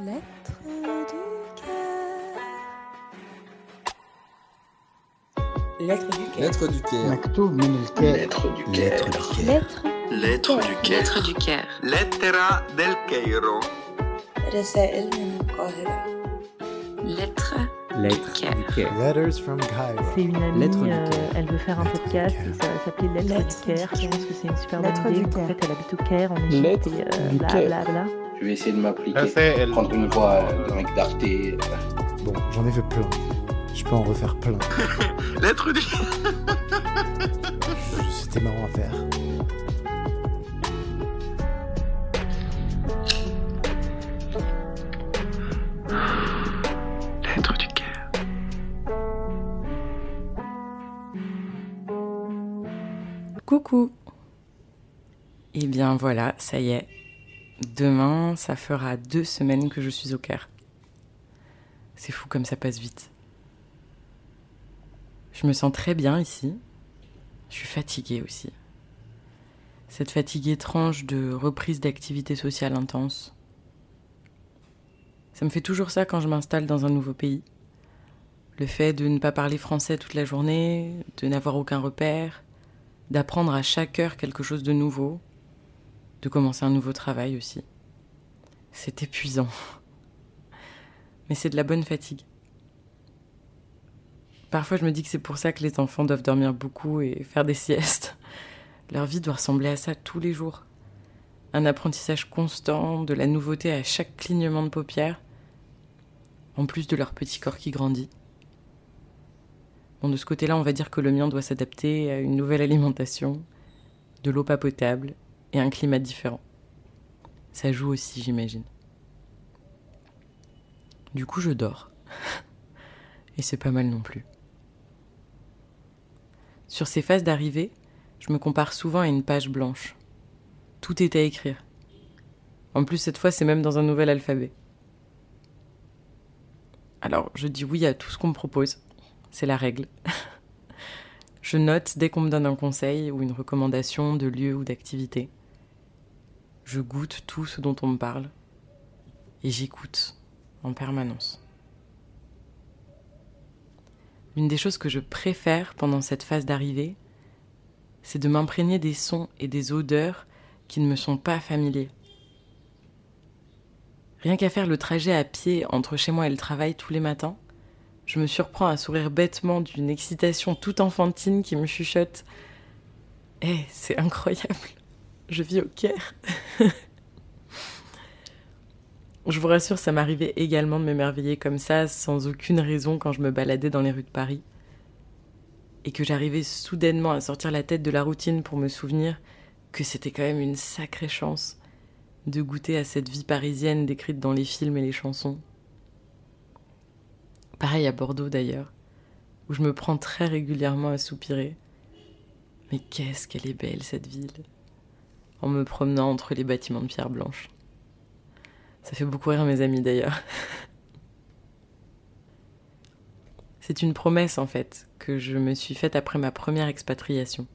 Lettre du cœur. Lettre du cœur. Lettre du Caire. مكتوب من الكاتب Lettre du Caire. Lettre Lettre du Caire. Lettre du Caire. Lettera del Cairo. رسائل من القاهرة. Lettre du Lettre Caire. du Caire. Letters from Cairo. C'est une amie, Lettre du euh, Caire. elle veut faire un Lettre du podcast Caire. et ça va s'appeler Lettre, Lettre du Caire. du Je pense que c'est une super Lettre bonne du idée. En Caire. fait, elle habite au Caire, en Égypte, Lettre et euh, du bla Caire. bla bla. Je vais essayer de m'appliquer. Prendre une voix euh, de mec d'Arte. Bon, j'en ai fait plein. Je peux en refaire plein. Lettre du C'était marrant à faire. Lettre du Caire. Coucou. Eh bien voilà, ça y est. Demain, ça fera deux semaines que je suis au Caire. C'est fou comme ça passe vite. Je me sens très bien ici. Je suis fatiguée aussi. Cette fatigue étrange de reprise d'activité sociale intense. Ça me fait toujours ça quand je m'installe dans un nouveau pays. Le fait de ne pas parler français toute la journée, de n'avoir aucun repère, d'apprendre à chaque heure quelque chose de nouveau, de commencer un nouveau travail aussi. C'est épuisant. Mais c'est de la bonne fatigue. Parfois je me dis que c'est pour ça que les enfants doivent dormir beaucoup et faire des siestes. Leur vie doit ressembler à ça tous les jours. Un apprentissage constant, de la nouveauté à chaque clignement de paupières, en plus de leur petit corps qui grandit. Bon, de ce côté-là, on va dire que le mien doit s'adapter à une nouvelle alimentation, de l'eau pas potable un climat différent. Ça joue aussi, j'imagine. Du coup, je dors. Et c'est pas mal non plus. Sur ces phases d'arrivée, je me compare souvent à une page blanche. Tout est à écrire. En plus, cette fois, c'est même dans un nouvel alphabet. Alors, je dis oui à tout ce qu'on me propose. C'est la règle. je note dès qu'on me donne un conseil ou une recommandation de lieu ou d'activité. Je goûte tout ce dont on me parle. Et j'écoute en permanence. L'une des choses que je préfère pendant cette phase d'arrivée, c'est de m'imprégner des sons et des odeurs qui ne me sont pas familiers. Rien qu'à faire le trajet à pied entre chez moi et le travail tous les matins, je me surprends à sourire bêtement d'une excitation toute enfantine qui me chuchote Eh, c'est incroyable, je vis au Caire. je vous rassure, ça m'arrivait également de m'émerveiller comme ça, sans aucune raison, quand je me baladais dans les rues de Paris. Et que j'arrivais soudainement à sortir la tête de la routine pour me souvenir que c'était quand même une sacrée chance de goûter à cette vie parisienne décrite dans les films et les chansons. Pareil à Bordeaux d'ailleurs, où je me prends très régulièrement à soupirer. Mais qu'est-ce qu'elle est belle cette ville, en me promenant entre les bâtiments de pierre blanche. Ça fait beaucoup rire mes amis d'ailleurs. C'est une promesse en fait que je me suis faite après ma première expatriation,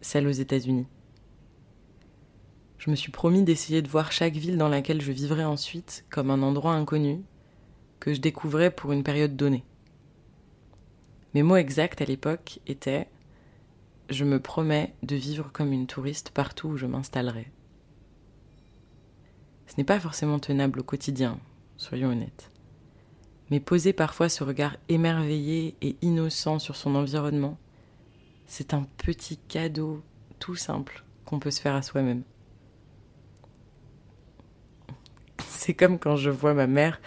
celle aux États-Unis. Je me suis promis d'essayer de voir chaque ville dans laquelle je vivrais ensuite comme un endroit inconnu que je découvrais pour une période donnée. Mes mots exacts à l'époque étaient Je me promets de vivre comme une touriste partout où je m'installerai. Ce n'est pas forcément tenable au quotidien, soyons honnêtes. Mais poser parfois ce regard émerveillé et innocent sur son environnement, c'est un petit cadeau tout simple qu'on peut se faire à soi-même. C'est comme quand je vois ma mère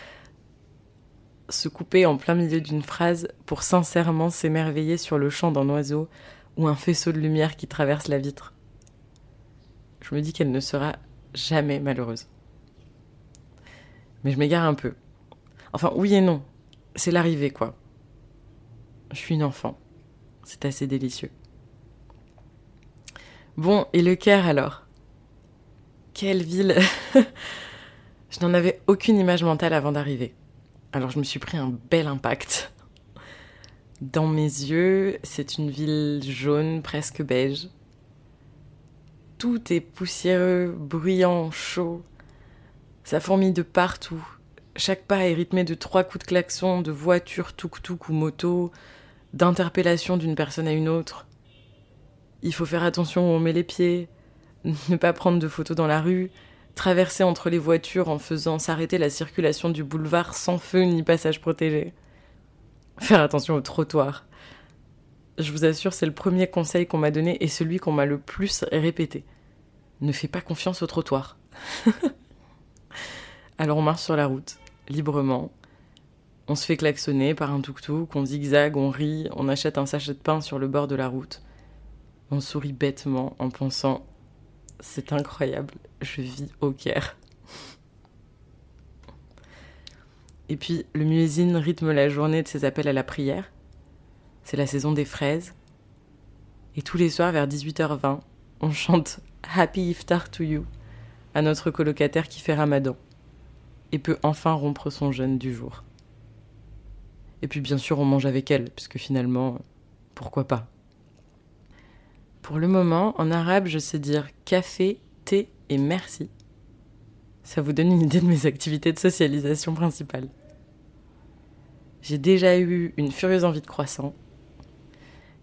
se couper en plein milieu d'une phrase pour sincèrement s'émerveiller sur le chant d'un oiseau ou un faisceau de lumière qui traverse la vitre. Je me dis qu'elle ne sera jamais malheureuse. Mais je m'égare un peu. Enfin, oui et non. C'est l'arrivée, quoi. Je suis une enfant. C'est assez délicieux. Bon, et le Caire alors? Quelle ville Je n'en avais aucune image mentale avant d'arriver. Alors je me suis pris un bel impact. Dans mes yeux, c'est une ville jaune, presque beige. Tout est poussiéreux, bruyant, chaud. Ça fourmille de partout. Chaque pas est rythmé de trois coups de klaxon, de voiture, tuk-tuk ou moto, d'interpellation d'une personne à une autre. Il faut faire attention où on met les pieds, ne pas prendre de photos dans la rue, traverser entre les voitures en faisant s'arrêter la circulation du boulevard sans feu ni passage protégé. Faire attention au trottoir. Je vous assure, c'est le premier conseil qu'on m'a donné et celui qu'on m'a le plus répété. Ne fais pas confiance au trottoir. Alors on marche sur la route, librement. On se fait klaxonner par un tuk-tuk, on zigzague, on rit, on achète un sachet de pain sur le bord de la route. On sourit bêtement en pensant c'est incroyable, je vis au Caire. Et puis le muezzin rythme la journée de ses appels à la prière. C'est la saison des fraises. Et tous les soirs vers 18h20, on chante Happy Iftar to You à notre colocataire qui fait ramadan et peut enfin rompre son jeûne du jour. Et puis bien sûr on mange avec elle, puisque finalement, pourquoi pas Pour le moment, en arabe, je sais dire café, thé et merci. Ça vous donne une idée de mes activités de socialisation principales. J'ai déjà eu une furieuse envie de croissant.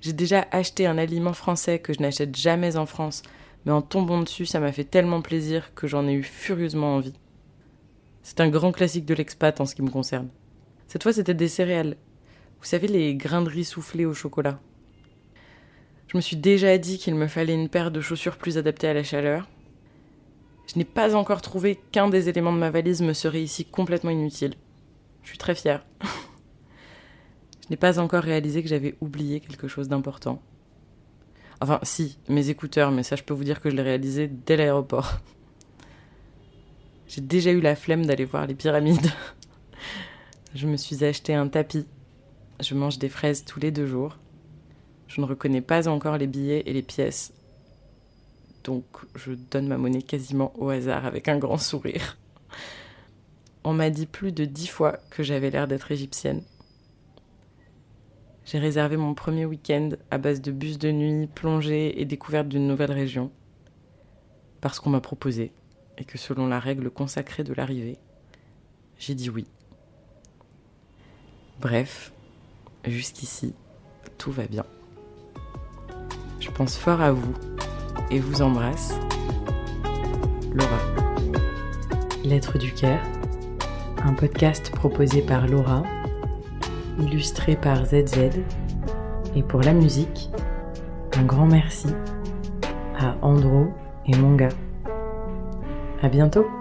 J'ai déjà acheté un aliment français que je n'achète jamais en France, mais en tombant dessus, ça m'a fait tellement plaisir que j'en ai eu furieusement envie. C'est un grand classique de l'expat en ce qui me concerne. Cette fois, c'était des céréales. Vous savez, les grains de riz soufflés au chocolat. Je me suis déjà dit qu'il me fallait une paire de chaussures plus adaptées à la chaleur. Je n'ai pas encore trouvé qu'un des éléments de ma valise me serait ici complètement inutile. Je suis très fière. je n'ai pas encore réalisé que j'avais oublié quelque chose d'important. Enfin, si, mes écouteurs, mais ça, je peux vous dire que je l'ai réalisé dès l'aéroport. J'ai déjà eu la flemme d'aller voir les pyramides. je me suis acheté un tapis. Je mange des fraises tous les deux jours. Je ne reconnais pas encore les billets et les pièces. Donc, je donne ma monnaie quasiment au hasard avec un grand sourire. On m'a dit plus de dix fois que j'avais l'air d'être égyptienne. J'ai réservé mon premier week-end à base de bus de nuit, plongée et découverte d'une nouvelle région. Parce qu'on m'a proposé, et que selon la règle consacrée de l'arrivée, j'ai dit oui. Bref, jusqu'ici, tout va bien. Je pense fort à vous et vous embrasse. Laura. Lettre du cœur, un podcast proposé par Laura illustré par ZZ. Et pour la musique, un grand merci à Andro et Monga. À bientôt!